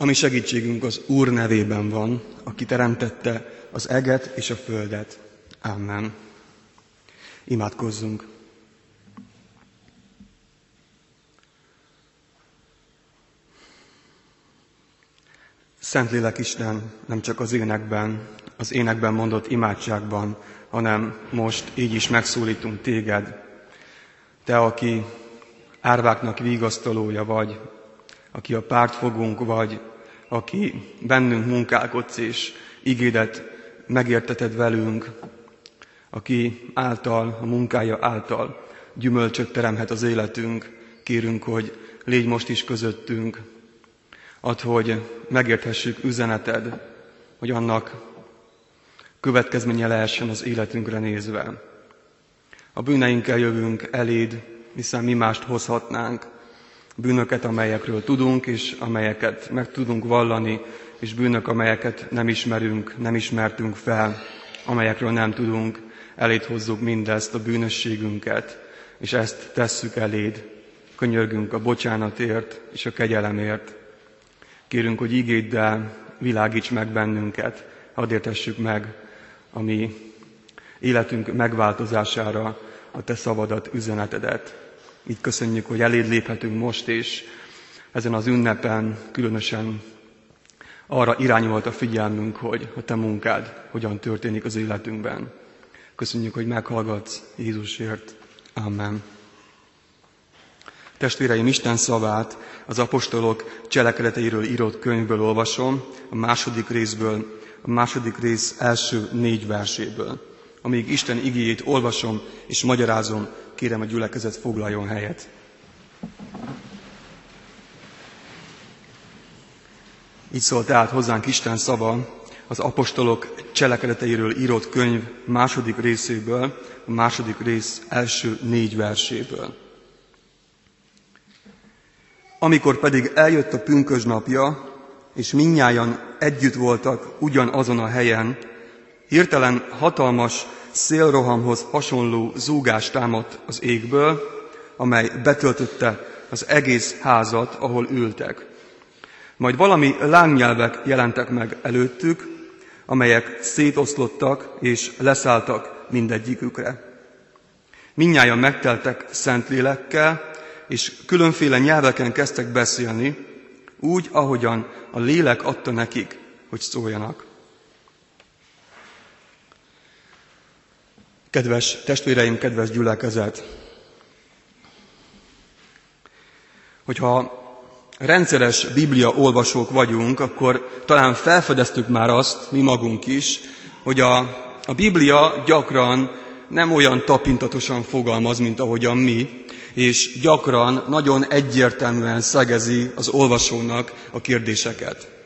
Ami segítségünk az Úr nevében van, aki teremtette az eget és a földet. Amen. Imádkozzunk. Szentlélek Isten nem csak az énekben, az énekben mondott imádságban, hanem most így is megszólítunk téged. Te, aki árváknak vigasztalója vagy, aki a pártfogunk vagy, aki bennünk munkálkodsz és igédet megérteted velünk, aki által, a munkája által gyümölcsöt teremhet az életünk, kérünk, hogy légy most is közöttünk, ad, hogy megérthessük üzeneted, hogy annak következménye lehessen az életünkre nézve. A bűneinkkel jövünk eléd, hiszen mi mást hozhatnánk, bűnöket, amelyekről tudunk, és amelyeket meg tudunk vallani, és bűnök, amelyeket nem ismerünk, nem ismertünk fel, amelyekről nem tudunk, eléd hozzuk mindezt, a bűnösségünket, és ezt tesszük eléd. Könyörgünk a bocsánatért és a kegyelemért. Kérünk, hogy ígéddel világíts meg bennünket, hadd értessük meg a mi életünk megváltozására a Te szabadat, üzenetedet. Így köszönjük, hogy eléd léphetünk most, és ezen az ünnepen különösen arra irányolt a figyelmünk, hogy a Te munkád hogyan történik az életünkben. Köszönjük, hogy meghallgatsz Jézusért. Amen. Testvéreim, Isten szavát az apostolok cselekedeteiről írott könyvből olvasom, a második részből, a második rész első négy verséből. Amíg Isten igéjét olvasom és magyarázom, kérem a gyülekezet foglaljon helyet. Így szól tehát hozzánk Isten szava az apostolok cselekedeteiről írott könyv második részéből, a második rész első négy verséből. Amikor pedig eljött a pünkös napja, és minnyájan együtt voltak ugyanazon a helyen, hirtelen hatalmas szélrohamhoz hasonló zúgás támadt az égből, amely betöltötte az egész házat, ahol ültek. Majd valami lángnyelvek jelentek meg előttük, amelyek szétoszlottak és leszálltak mindegyikükre. Minnyáján megteltek szent lélekkel, és különféle nyelveken kezdtek beszélni, úgy, ahogyan a lélek adta nekik, hogy szóljanak. Kedves testvéreim, kedves gyülekezet! Hogyha rendszeres Biblia olvasók vagyunk, akkor talán felfedeztük már azt, mi magunk is, hogy a, a Biblia gyakran nem olyan tapintatosan fogalmaz, mint ahogyan mi, és gyakran nagyon egyértelműen szegezi az olvasónak a kérdéseket.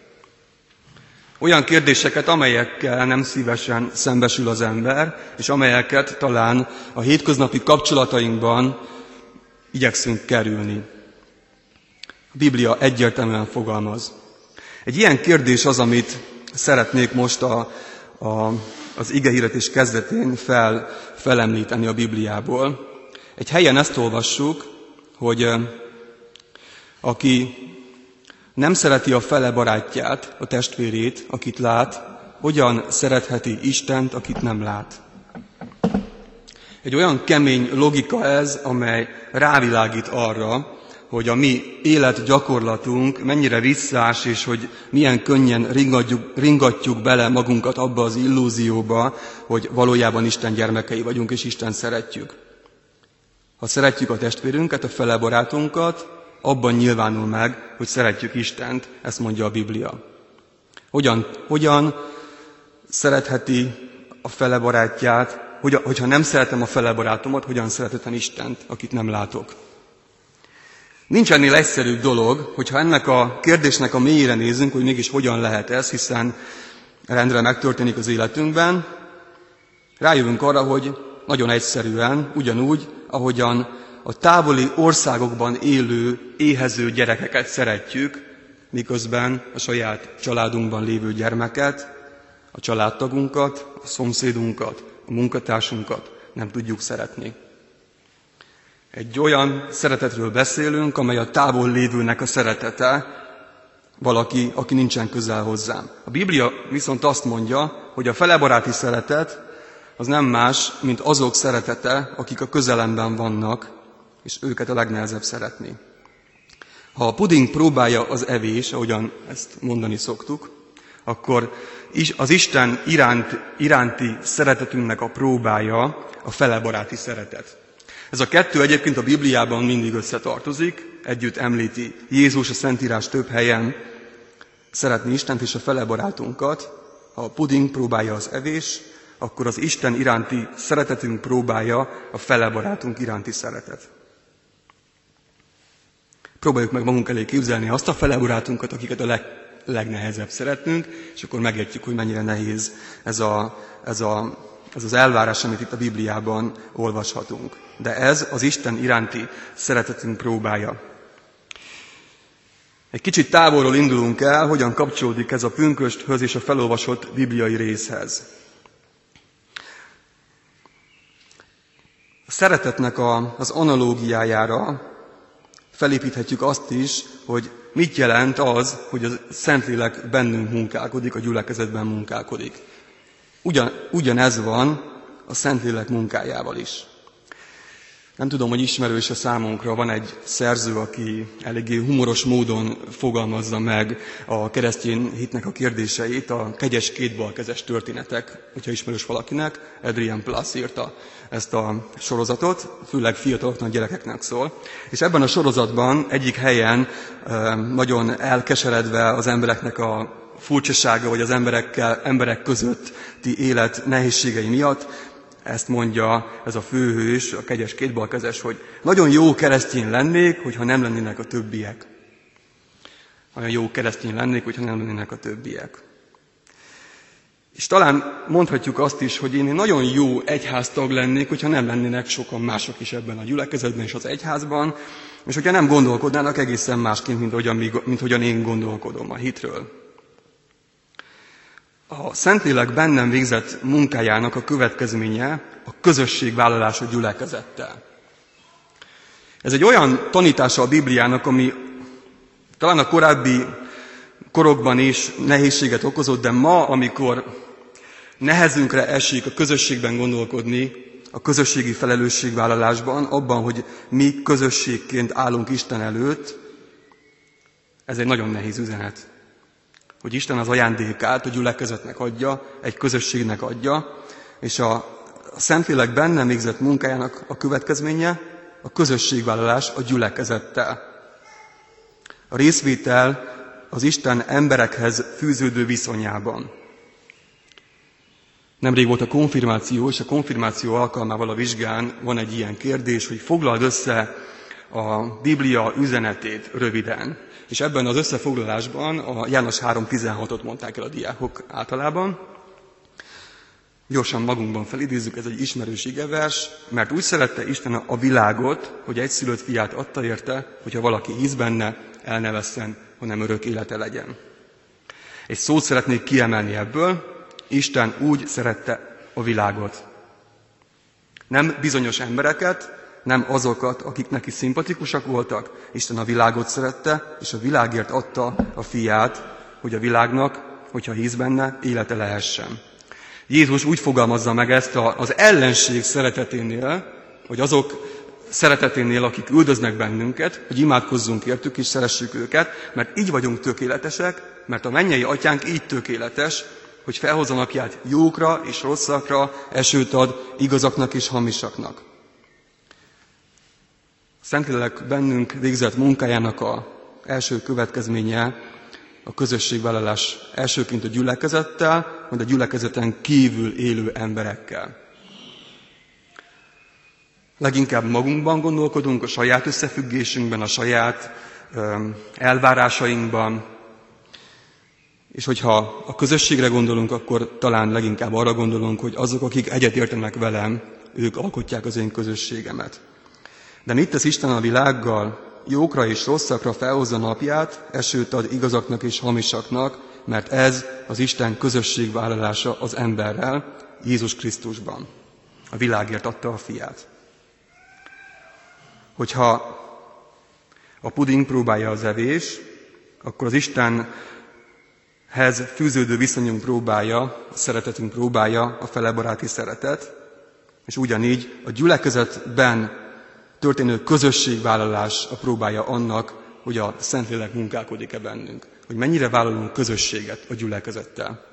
Olyan kérdéseket, amelyekkel nem szívesen szembesül az ember, és amelyeket talán a hétköznapi kapcsolatainkban igyekszünk kerülni. A Biblia egyértelműen fogalmaz. Egy ilyen kérdés az, amit szeretnék most a, a, az igehirdetés kezdetén fel, felemlíteni a Bibliából. Egy helyen ezt olvassuk, hogy aki nem szereti a fele barátját, a testvérét, akit lát, hogyan szeretheti Istent, akit nem lát. Egy olyan kemény logika ez, amely rávilágít arra, hogy a mi életgyakorlatunk mennyire visszás, és hogy milyen könnyen ringatjuk, ringatjuk bele magunkat abba az illúzióba, hogy valójában Isten gyermekei vagyunk, és Isten szeretjük. Ha szeretjük a testvérünket, a fele barátunkat, abban nyilvánul meg, hogy szeretjük Istent, ezt mondja a Biblia. Hogyan, hogyan szeretheti a fele barátját, hogy, hogyha nem szeretem a fele barátomat, hogyan szeretetem Istent, akit nem látok. Nincs ennél egyszerűbb dolog, hogyha ennek a kérdésnek a mélyére nézünk, hogy mégis hogyan lehet ez, hiszen rendre megtörténik az életünkben, rájövünk arra, hogy nagyon egyszerűen, ugyanúgy, ahogyan a távoli országokban élő, éhező gyerekeket szeretjük, miközben a saját családunkban lévő gyermeket, a családtagunkat, a szomszédunkat, a munkatársunkat nem tudjuk szeretni. Egy olyan szeretetről beszélünk, amely a távol lévőnek a szeretete, valaki, aki nincsen közel hozzám. A Biblia viszont azt mondja, hogy a felebaráti szeretet az nem más, mint azok szeretete, akik a közelemben vannak, és őket a legnehezebb szeretni. Ha a puding próbálja az evés, ahogyan ezt mondani szoktuk, akkor az Isten iránt, iránti szeretetünknek a próbája a felebaráti szeretet. Ez a kettő egyébként a Bibliában mindig összetartozik, együtt említi Jézus a Szentírás több helyen, szeretni Istent és a fele barátunkat, ha a puding próbálja az evés, akkor az Isten iránti szeretetünk próbálja a fele barátunk iránti szeretet. Próbáljuk meg magunk elé képzelni azt a fele barátunkat, akiket a leg, legnehezebb szeretnünk, és akkor megértjük, hogy mennyire nehéz ez, a, ez, a, ez az elvárás, amit itt a Bibliában olvashatunk. De ez az Isten iránti szeretetünk próbája. Egy kicsit távolról indulunk el, hogyan kapcsolódik ez a pünkösthöz és a felolvasott bibliai részhez. A szeretetnek a, az analógiájára felépíthetjük azt is, hogy mit jelent az, hogy a Szentlélek bennünk munkálkodik, a gyülekezetben munkálkodik. Ugyan, ugyanez van a Szentlélek munkájával is. Nem tudom, hogy ismerős a számunkra, van egy szerző, aki eléggé humoros módon fogalmazza meg a keresztény hitnek a kérdéseit, a kegyes kétbalkezes történetek, hogyha ismerős valakinek, Adrian Plus írta ezt a sorozatot, főleg fiataloknak, gyerekeknek szól. És ebben a sorozatban egyik helyen nagyon elkeseredve az embereknek a furcsasága, vagy az emberekkel, emberek közötti élet nehézségei miatt ezt mondja ez a főhős, a kegyes kétbalkezes, hogy nagyon jó keresztény lennék, hogyha nem lennének a többiek. Olyan jó keresztény lennék, hogyha nem lennének a többiek. És talán mondhatjuk azt is, hogy én nagyon jó egyháztag lennék, hogyha nem lennének sokan mások is ebben a gyülekezetben és az egyházban, és hogyha nem gondolkodnának egészen másként, mint hogyan, mint hogyan én gondolkodom a hitről a Szentlélek bennem végzett munkájának a következménye a közösségvállalás a gyülekezettel. Ez egy olyan tanítása a Bibliának, ami talán a korábbi korokban is nehézséget okozott, de ma, amikor nehezünkre esik a közösségben gondolkodni, a közösségi felelősségvállalásban, abban, hogy mi közösségként állunk Isten előtt, ez egy nagyon nehéz üzenet hogy Isten az ajándékát a gyülekezetnek adja, egy közösségnek adja, és a, a Szentlélek bennem végzett munkájának a következménye a közösségvállalás a gyülekezettel. A részvétel az Isten emberekhez fűződő viszonyában. Nemrég volt a konfirmáció, és a konfirmáció alkalmával a vizsgán van egy ilyen kérdés, hogy foglald össze a Biblia üzenetét röviden. És ebben az összefoglalásban a János 3.16-ot mondták el a diákok általában. Gyorsan magunkban felidézzük, ez egy ismerős igevers, mert úgy szerette Isten a világot, hogy egy szülött fiát adta érte, hogyha valaki hisz benne, el ne vesszen, hanem örök élete legyen. Egy szót szeretnék kiemelni ebből, Isten úgy szerette a világot. Nem bizonyos embereket, nem azokat, akik neki szimpatikusak voltak. Isten a világot szerette, és a világért adta a fiát, hogy a világnak, hogyha hisz benne, élete lehessen. Jézus úgy fogalmazza meg ezt az ellenség szereteténél, hogy azok szereteténél, akik üldöznek bennünket, hogy imádkozzunk értük és szeressük őket, mert így vagyunk tökéletesek, mert a mennyei atyánk így tökéletes, hogy felhozza napját jókra és rosszakra, esőt ad igazaknak és hamisaknak. Szentlélek bennünk végzett munkájának a első következménye a közösségvállalás elsőként a gyülekezettel, majd a gyülekezeten kívül élő emberekkel. Leginkább magunkban gondolkodunk, a saját összefüggésünkben, a saját elvárásainkban, és hogyha a közösségre gondolunk, akkor talán leginkább arra gondolunk, hogy azok, akik egyetértenek velem, ők alkotják az én közösségemet. De mit tesz Isten a világgal? Jókra és rosszakra felhozza napját, esőt ad igazaknak és hamisaknak, mert ez az Isten közösségvállalása az emberrel, Jézus Krisztusban. A világért adta a fiát. Hogyha a puding próbálja az evés, akkor az Istenhez fűződő viszonyunk próbája, a szeretetünk próbája a felebaráti szeretet, és ugyanígy a gyülekezetben történő közösségvállalás a próbája annak, hogy a Szentlélek munkálkodik-e bennünk, hogy mennyire vállalunk közösséget a gyülekezettel.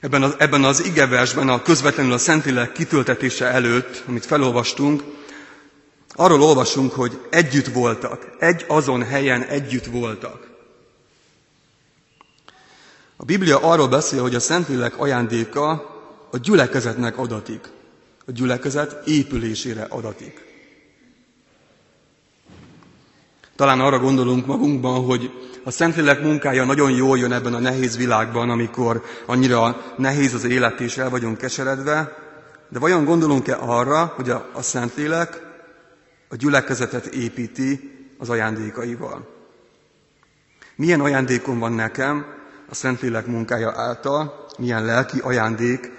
Ebben az, ebben az igeversben, a közvetlenül a Szentlélek kitöltetése előtt, amit felolvastunk, arról olvasunk, hogy együtt voltak, egy azon helyen együtt voltak. A Biblia arról beszél, hogy a Szentlélek ajándéka a gyülekezetnek adatik. A gyülekezet épülésére adatik. Talán arra gondolunk magunkban, hogy a Szentlélek munkája nagyon jól jön ebben a nehéz világban, amikor annyira nehéz az élet és el vagyunk keseredve, de vajon gondolunk-e arra, hogy a, Szentlélek a gyülekezetet építi az ajándékaival? Milyen ajándékom van nekem a Szentlélek munkája által, milyen lelki ajándék,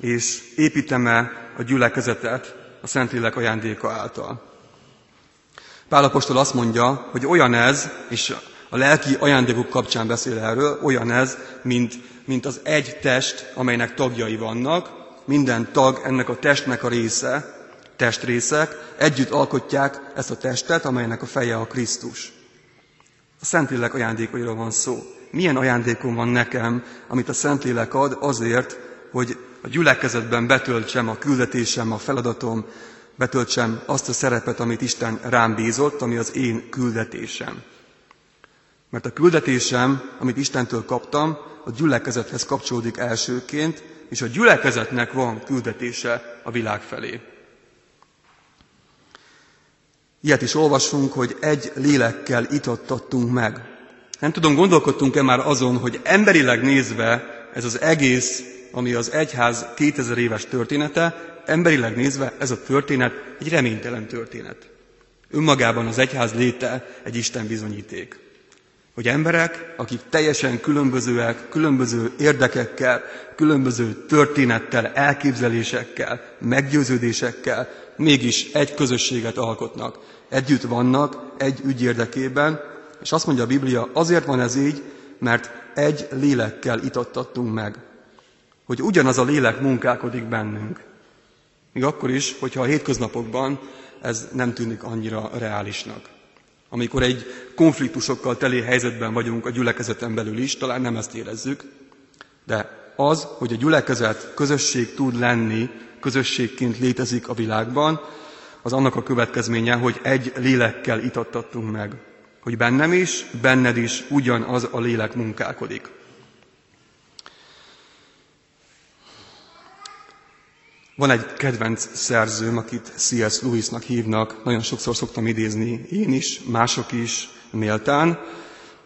és építem-e a gyülekezetet a Szentlélek ajándéka által? Pálapostól azt mondja, hogy olyan ez, és a lelki ajándékok kapcsán beszél erről, olyan ez, mint, mint az egy test, amelynek tagjai vannak. Minden tag ennek a testnek a része, testrészek, együtt alkotják ezt a testet, amelynek a feje a Krisztus. A Szentlélek ajándékairól van szó. Milyen ajándékom van nekem, amit a Szentlélek ad azért, hogy a gyülekezetben betöltsem a küldetésem, a feladatom, betöltsem azt a szerepet, amit Isten rám bízott, ami az én küldetésem. Mert a küldetésem, amit Istentől kaptam, a gyülekezethez kapcsolódik elsőként, és a gyülekezetnek van küldetése a világ felé. Ilyet is olvasunk, hogy egy lélekkel itattattunk meg. Nem tudom, gondolkodtunk-e már azon, hogy emberileg nézve ez az egész, ami az egyház 2000 éves története, emberileg nézve ez a történet egy reménytelen történet. Önmagában az egyház léte egy Isten bizonyíték. Hogy emberek, akik teljesen különbözőek, különböző érdekekkel, különböző történettel, elképzelésekkel, meggyőződésekkel, mégis egy közösséget alkotnak. Együtt vannak, egy ügy érdekében, és azt mondja a Biblia, azért van ez így, mert egy lélekkel itattattunk meg. Hogy ugyanaz a lélek munkálkodik bennünk. Még akkor is, hogyha a hétköznapokban ez nem tűnik annyira reálisnak. Amikor egy konfliktusokkal teli helyzetben vagyunk a gyülekezeten belül is, talán nem ezt érezzük, de az, hogy a gyülekezet közösség tud lenni, közösségként létezik a világban, az annak a következménye, hogy egy lélekkel itattattunk meg. Hogy bennem is, benned is ugyanaz a lélek munkálkodik. Van egy kedvenc szerzőm, akit C.S. Lewisnak hívnak, nagyon sokszor szoktam idézni én is, mások is méltán.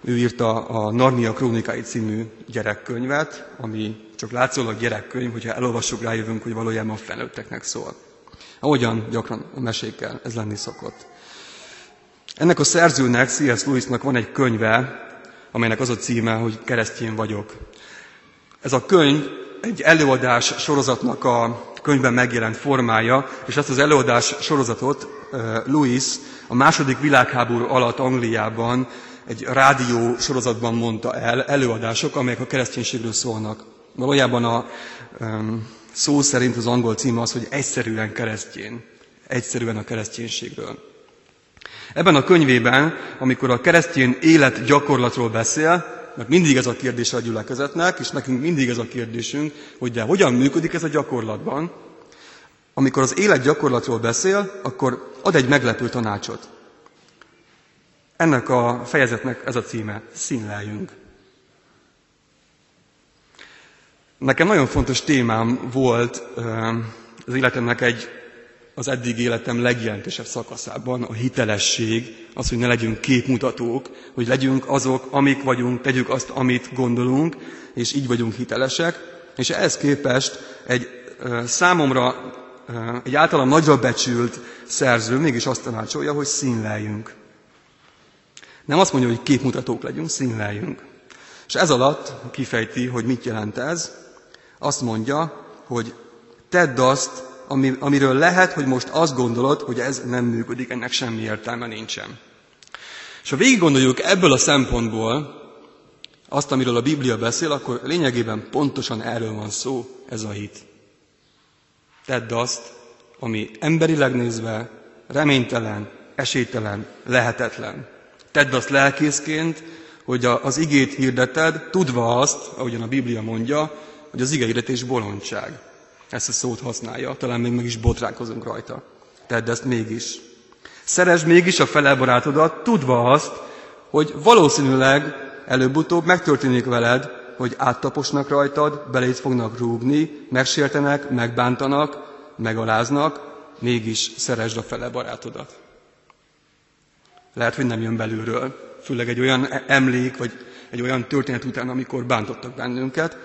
Ő írta a Narnia Krónikái című gyerekkönyvet, ami csak látszólag gyerekkönyv, hogyha elolvassuk, rájövünk, hogy valójában felnőtteknek szól. Ahogyan gyakran a mesékkel ez lenni szokott. Ennek a szerzőnek, C.S. Lewisnak van egy könyve, amelynek az a címe, hogy Keresztjén vagyok. Ez a könyv egy előadás sorozatnak a könyvben megjelent formája, és ezt az előadás sorozatot Louis a második világháború alatt Angliában egy rádió sorozatban mondta el, előadások, amelyek a kereszténységről szólnak. Valójában a szó szerint az angol címe az, hogy egyszerűen keresztjén. Egyszerűen a kereszténységről. Ebben a könyvében, amikor a keresztény élet gyakorlatról beszél, mert mindig ez a kérdés a gyülekezetnek, és nekünk mindig ez a kérdésünk, hogy de hogyan működik ez a gyakorlatban. Amikor az élet gyakorlatról beszél, akkor ad egy meglepő tanácsot. Ennek a fejezetnek ez a címe, színleljünk. Nekem nagyon fontos témám volt az életemnek egy az eddig életem legjelentősebb szakaszában a hitelesség, az, hogy ne legyünk képmutatók, hogy legyünk azok, amik vagyunk, tegyük azt, amit gondolunk, és így vagyunk hitelesek. És ehhez képest egy számomra egy általam nagyra becsült szerző mégis azt tanácsolja, hogy színleljünk. Nem azt mondja, hogy képmutatók legyünk, színleljünk. És ez alatt kifejti, hogy mit jelent ez. Azt mondja, hogy tedd azt, ami, amiről lehet, hogy most azt gondolod, hogy ez nem működik, ennek semmi értelme nincsen. És ha végig gondoljuk ebből a szempontból azt, amiről a Biblia beszél, akkor lényegében pontosan erről van szó, ez a hit. Tedd azt, ami emberileg nézve reménytelen, esélytelen, lehetetlen. Tedd azt lelkészként, hogy az igét hirdeted, tudva azt, ahogyan a Biblia mondja, hogy az ige hirdetés bolondság. Ezt a szót használja, talán még meg is botránkozunk rajta. Tedd ezt mégis. Szeresd mégis a fele barátodat, tudva azt, hogy valószínűleg előbb-utóbb megtörténik veled, hogy áttaposnak rajtad, belét fognak rúgni, megsértenek, megbántanak, megaláznak, mégis szeresd a fele barátodat. Lehet, hogy nem jön belülről, főleg egy olyan emlék, vagy egy olyan történet után, amikor bántottak bennünket,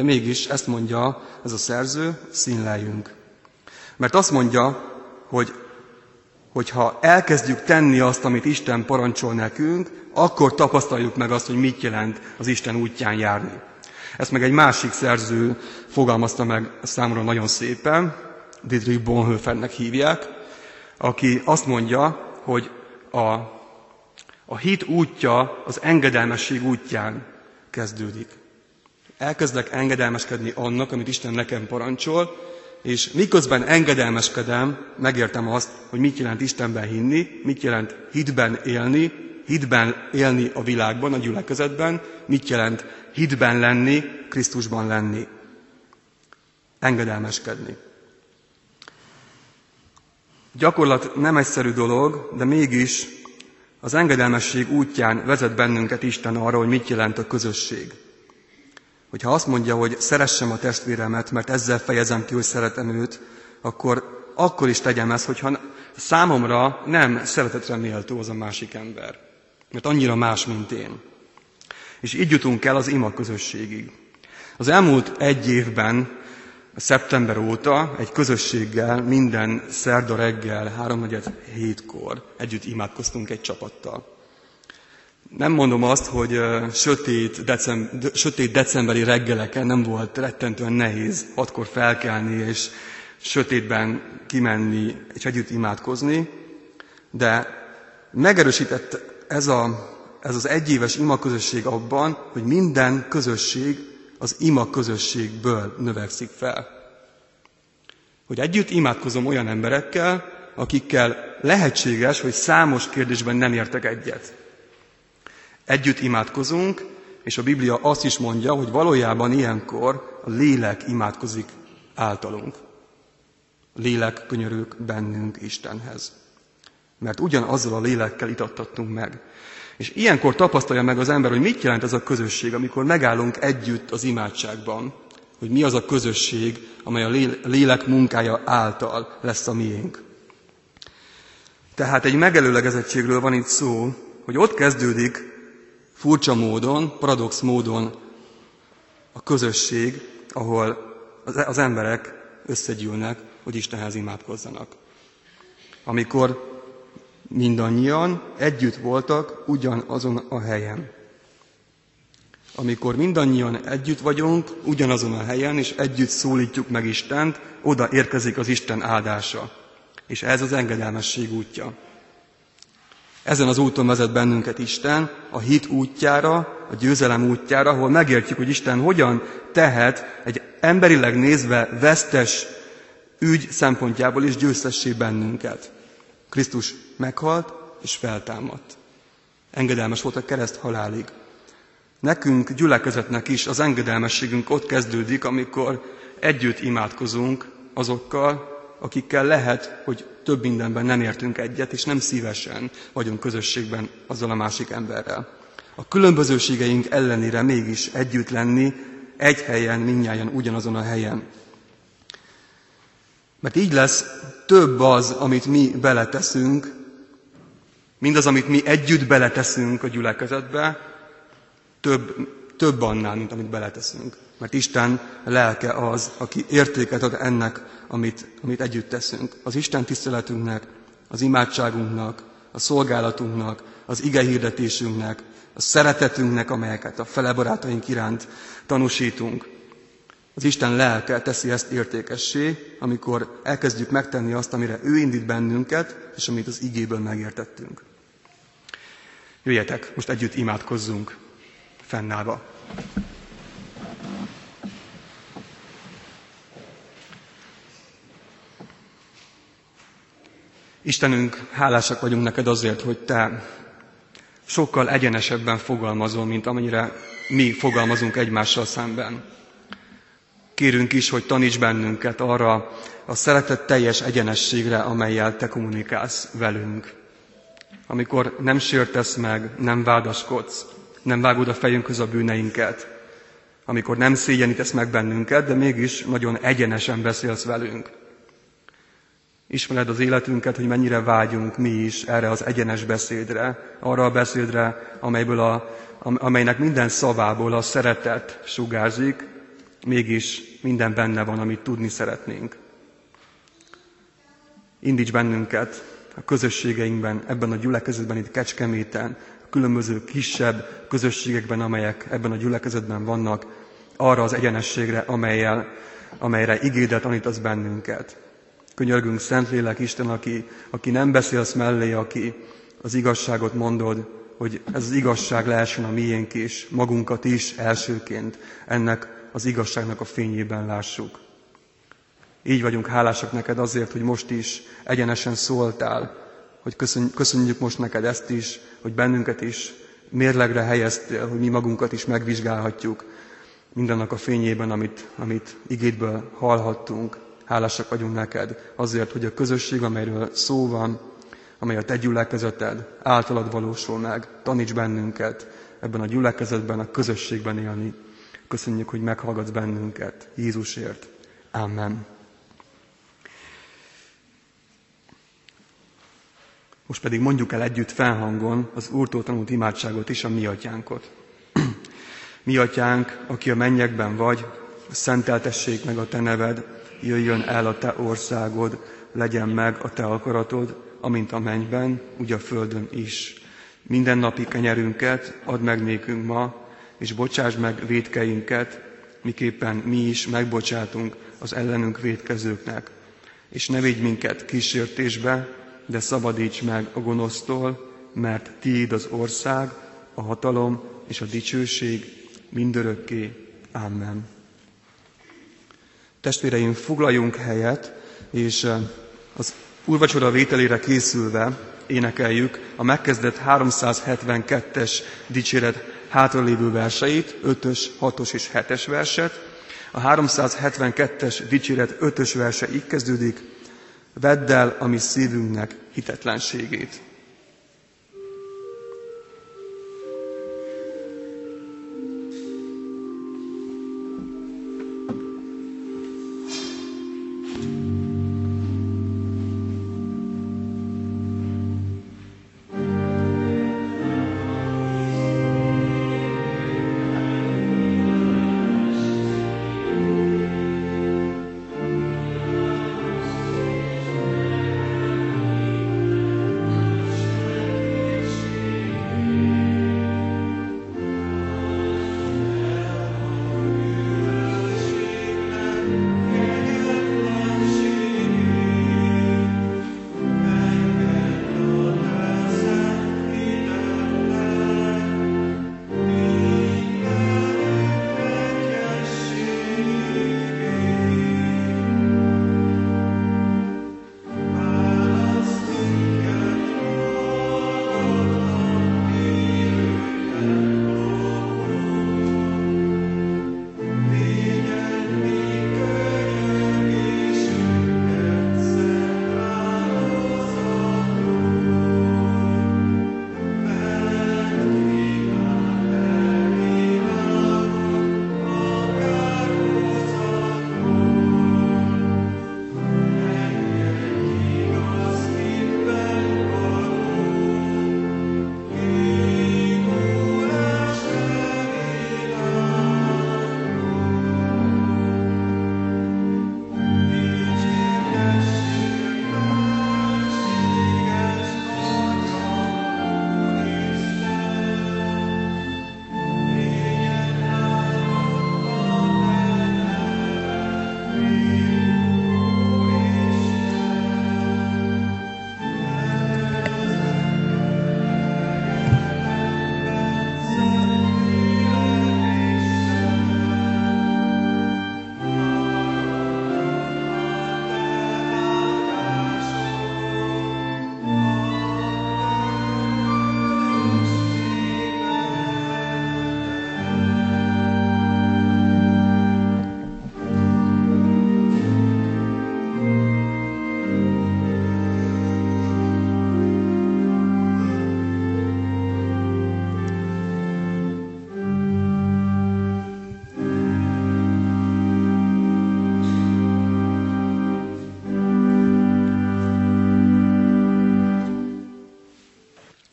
de mégis ezt mondja ez a szerző, színleljünk. Mert azt mondja, hogy hogyha elkezdjük tenni azt, amit Isten parancsol nekünk, akkor tapasztaljuk meg azt, hogy mit jelent az Isten útján járni. Ezt meg egy másik szerző fogalmazta meg számomra nagyon szépen, Dietrich Bonhoeffernek hívják, aki azt mondja, hogy a, a hit útja az engedelmesség útján kezdődik. Elkezdek engedelmeskedni annak, amit Isten nekem parancsol, és miközben engedelmeskedem, megértem azt, hogy mit jelent Istenben hinni, mit jelent hitben élni, hitben élni a világban, a gyülekezetben, mit jelent hitben lenni, Krisztusban lenni. Engedelmeskedni. Gyakorlat nem egyszerű dolog, de mégis az engedelmesség útján vezet bennünket Isten arra, hogy mit jelent a közösség. Hogyha azt mondja, hogy szeressem a testvéremet, mert ezzel fejezem ki, hogy szeretem őt, akkor akkor is tegyem ezt, hogyha számomra nem szeretetre méltó az a másik ember. Mert annyira más, mint én. És így jutunk el az ima közösségig. Az elmúlt egy évben, szeptember óta egy közösséggel minden szerda reggel, háromnegyed hétkor együtt imádkoztunk egy csapattal. Nem mondom azt, hogy sötét, december, sötét decemberi reggeleken nem volt rettentően nehéz hatkor felkelni és sötétben kimenni és együtt imádkozni, de megerősített ez, a, ez az egyéves ima közösség abban, hogy minden közösség az ima közösségből növekszik fel. Hogy együtt imádkozom olyan emberekkel, akikkel lehetséges, hogy számos kérdésben nem értek egyet. Együtt imádkozunk, és a Biblia azt is mondja, hogy valójában ilyenkor a lélek imádkozik általunk. A lélek könyörök bennünk Istenhez. Mert ugyanazzal a lélekkel itattattunk meg. És ilyenkor tapasztalja meg az ember, hogy mit jelent ez a közösség, amikor megállunk együtt az imádságban, hogy mi az a közösség, amely a lélek munkája által lesz a miénk. Tehát egy megelőlegezettségről van itt szó, hogy ott kezdődik furcsa módon, paradox módon a közösség, ahol az emberek összegyűlnek, hogy Istenhez imádkozzanak. Amikor mindannyian együtt voltak ugyanazon a helyen. Amikor mindannyian együtt vagyunk, ugyanazon a helyen, és együtt szólítjuk meg Istent, oda érkezik az Isten áldása. És ez az engedelmesség útja. Ezen az úton vezet bennünket Isten, a hit útjára, a győzelem útjára, ahol megértjük, hogy Isten hogyan tehet egy emberileg nézve vesztes ügy szempontjából is győztessé bennünket. Krisztus meghalt és feltámadt. Engedelmes volt a kereszt halálig. Nekünk, gyülekezetnek is az engedelmességünk ott kezdődik, amikor együtt imádkozunk azokkal, akikkel lehet, hogy több mindenben nem értünk egyet, és nem szívesen vagyunk közösségben azzal a másik emberrel. A különbözőségeink ellenére mégis együtt lenni, egy helyen, minnyáján ugyanazon a helyen. Mert így lesz több az, amit mi beleteszünk, mindaz, amit mi együtt beleteszünk a gyülekezetbe, több, több annál, mint amit beleteszünk. Mert Isten lelke az, aki értéket ad ennek, amit, amit együtt teszünk. Az Isten tiszteletünknek, az imádságunknak, a szolgálatunknak, az ige hirdetésünknek, a szeretetünknek, amelyeket a fele barátaink iránt tanúsítunk. Az Isten lelke teszi ezt értékessé, amikor elkezdjük megtenni azt, amire ő indít bennünket, és amit az igéből megértettünk. Jöjjetek, most együtt imádkozzunk fennállva. Istenünk, hálásak vagyunk neked azért, hogy Te sokkal egyenesebben fogalmazol, mint amennyire mi fogalmazunk egymással szemben. Kérünk is, hogy taníts bennünket arra a szeretet teljes egyenességre, amelyel Te kommunikálsz velünk. Amikor nem sértesz meg, nem vádaskodsz, nem vágod a fejünkhöz a bűneinket, amikor nem szégyenítesz meg bennünket, de mégis nagyon egyenesen beszélsz velünk. Ismered az életünket, hogy mennyire vágyunk mi is erre az egyenes beszédre, arra a beszédre, amelyből a, amelynek minden szavából a szeretet sugárzik, mégis minden benne van, amit tudni szeretnénk. Indíts bennünket a közösségeinkben, ebben a gyülekezetben, itt Kecskeméten, különböző kisebb közösségekben, amelyek ebben a gyülekezetben vannak, arra az egyenességre, amelyel, amelyre igédet tanítasz bennünket. Könyörgünk, Szentlélek Isten, aki, aki nem beszélsz mellé, aki az igazságot mondod, hogy ez az igazság lehessen a miénk is, magunkat is elsőként ennek az igazságnak a fényében lássuk. Így vagyunk hálásak neked azért, hogy most is egyenesen szóltál, hogy köszönjük most neked ezt is, hogy bennünket is mérlegre helyeztél, hogy mi magunkat is megvizsgálhatjuk mindannak a fényében, amit, amit igédből hallhattunk. Hálásak vagyunk neked azért, hogy a közösség, amelyről szó van, amely a te gyülekezeted általad valósul meg, taníts bennünket ebben a gyülekezetben, a közösségben élni. Köszönjük, hogy meghallgatsz bennünket Jézusért. Amen. Most pedig mondjuk el együtt felhangon az Úrtól tanult imádságot is, a mi atyánkot. mi atyánk, aki a mennyekben vagy, szenteltessék meg a te neved, jöjjön el a te országod, legyen meg a te akaratod, amint a mennyben, úgy a földön is. Minden napi kenyerünket add meg nékünk ma, és bocsáss meg védkeinket, miképpen mi is megbocsátunk az ellenünk védkezőknek. És ne védj minket kísértésbe, de szabadíts meg a gonosztól, mert tiéd az ország, a hatalom és a dicsőség mindörökké. Amen. Testvéreim, foglaljunk helyet, és eh, az úrvacsora vételére készülve énekeljük a megkezdett 372-es dicséret hátralévő verseit, 5-ös, 6-os és 7-es verset. A 372-es dicséret 5-ös verse így kezdődik, Vedd el a mi szívünknek hitetlenségét.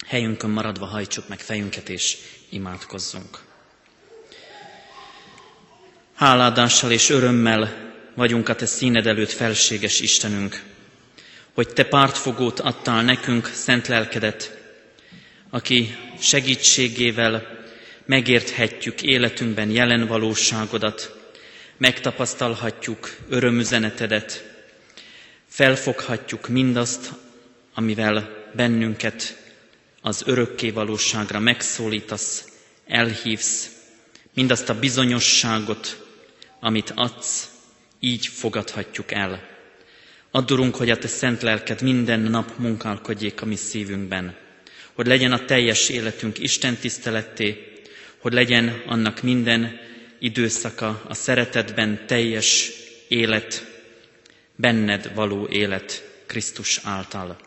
Helyünkön maradva hajtsuk meg fejünket és imádkozzunk. Háládással és örömmel vagyunk a Te színed előtt felséges Istenünk, hogy Te pártfogót adtál nekünk, szent lelkedet, aki segítségével megérthetjük életünkben jelen valóságodat, megtapasztalhatjuk örömüzenetedet, felfoghatjuk mindazt, amivel bennünket az örökké valóságra megszólítasz, elhívsz, mindazt a bizonyosságot, amit adsz, így fogadhatjuk el. Addurunk, hogy a Te szent lelked minden nap munkálkodjék a mi szívünkben, hogy legyen a teljes életünk Isten tiszteletté, hogy legyen annak minden időszaka a szeretetben teljes élet, benned való élet Krisztus által.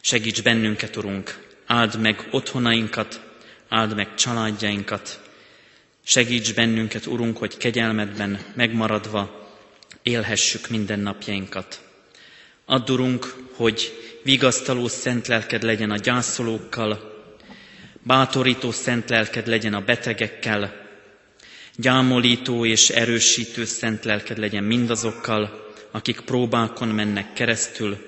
Segíts bennünket, Urunk, áld meg otthonainkat, áld meg családjainkat, segíts bennünket, Urunk, hogy kegyelmedben megmaradva élhessük minden napjainkat. Add, Urunk, hogy vigasztaló szent lelked legyen a gyászolókkal, bátorító szent lelked legyen a betegekkel, gyámolító és erősítő szent lelked legyen mindazokkal, akik próbákon mennek keresztül,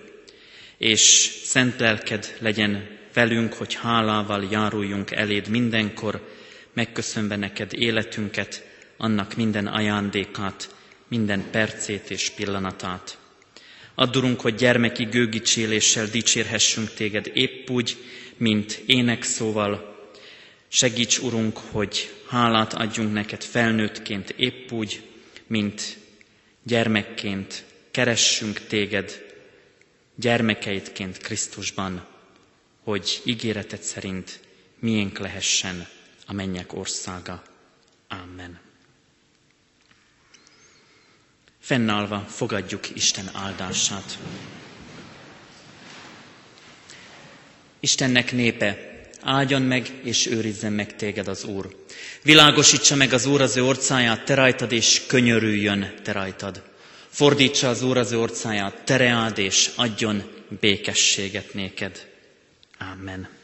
és szent lelked legyen velünk, hogy hálával járuljunk eléd mindenkor, megköszönve neked életünket, annak minden ajándékát, minden percét és pillanatát. Addurunk, hogy gyermeki gőgicséléssel dicsérhessünk téged épp úgy, mint énekszóval. Segíts, Urunk, hogy hálát adjunk neked felnőttként épp úgy, mint gyermekként keressünk téged, gyermekeidként Krisztusban, hogy ígéretet szerint miénk lehessen a mennyek országa. Amen. Fennállva fogadjuk Isten áldását. Istennek népe, áldjon meg és őrizzen meg téged az Úr. Világosítsa meg az Úr az ő orcáját te rajtad, és könyörüljön te rajtad. Fordítsa az Úr az ő orcáját, tereád, és adjon békességet néked. Amen.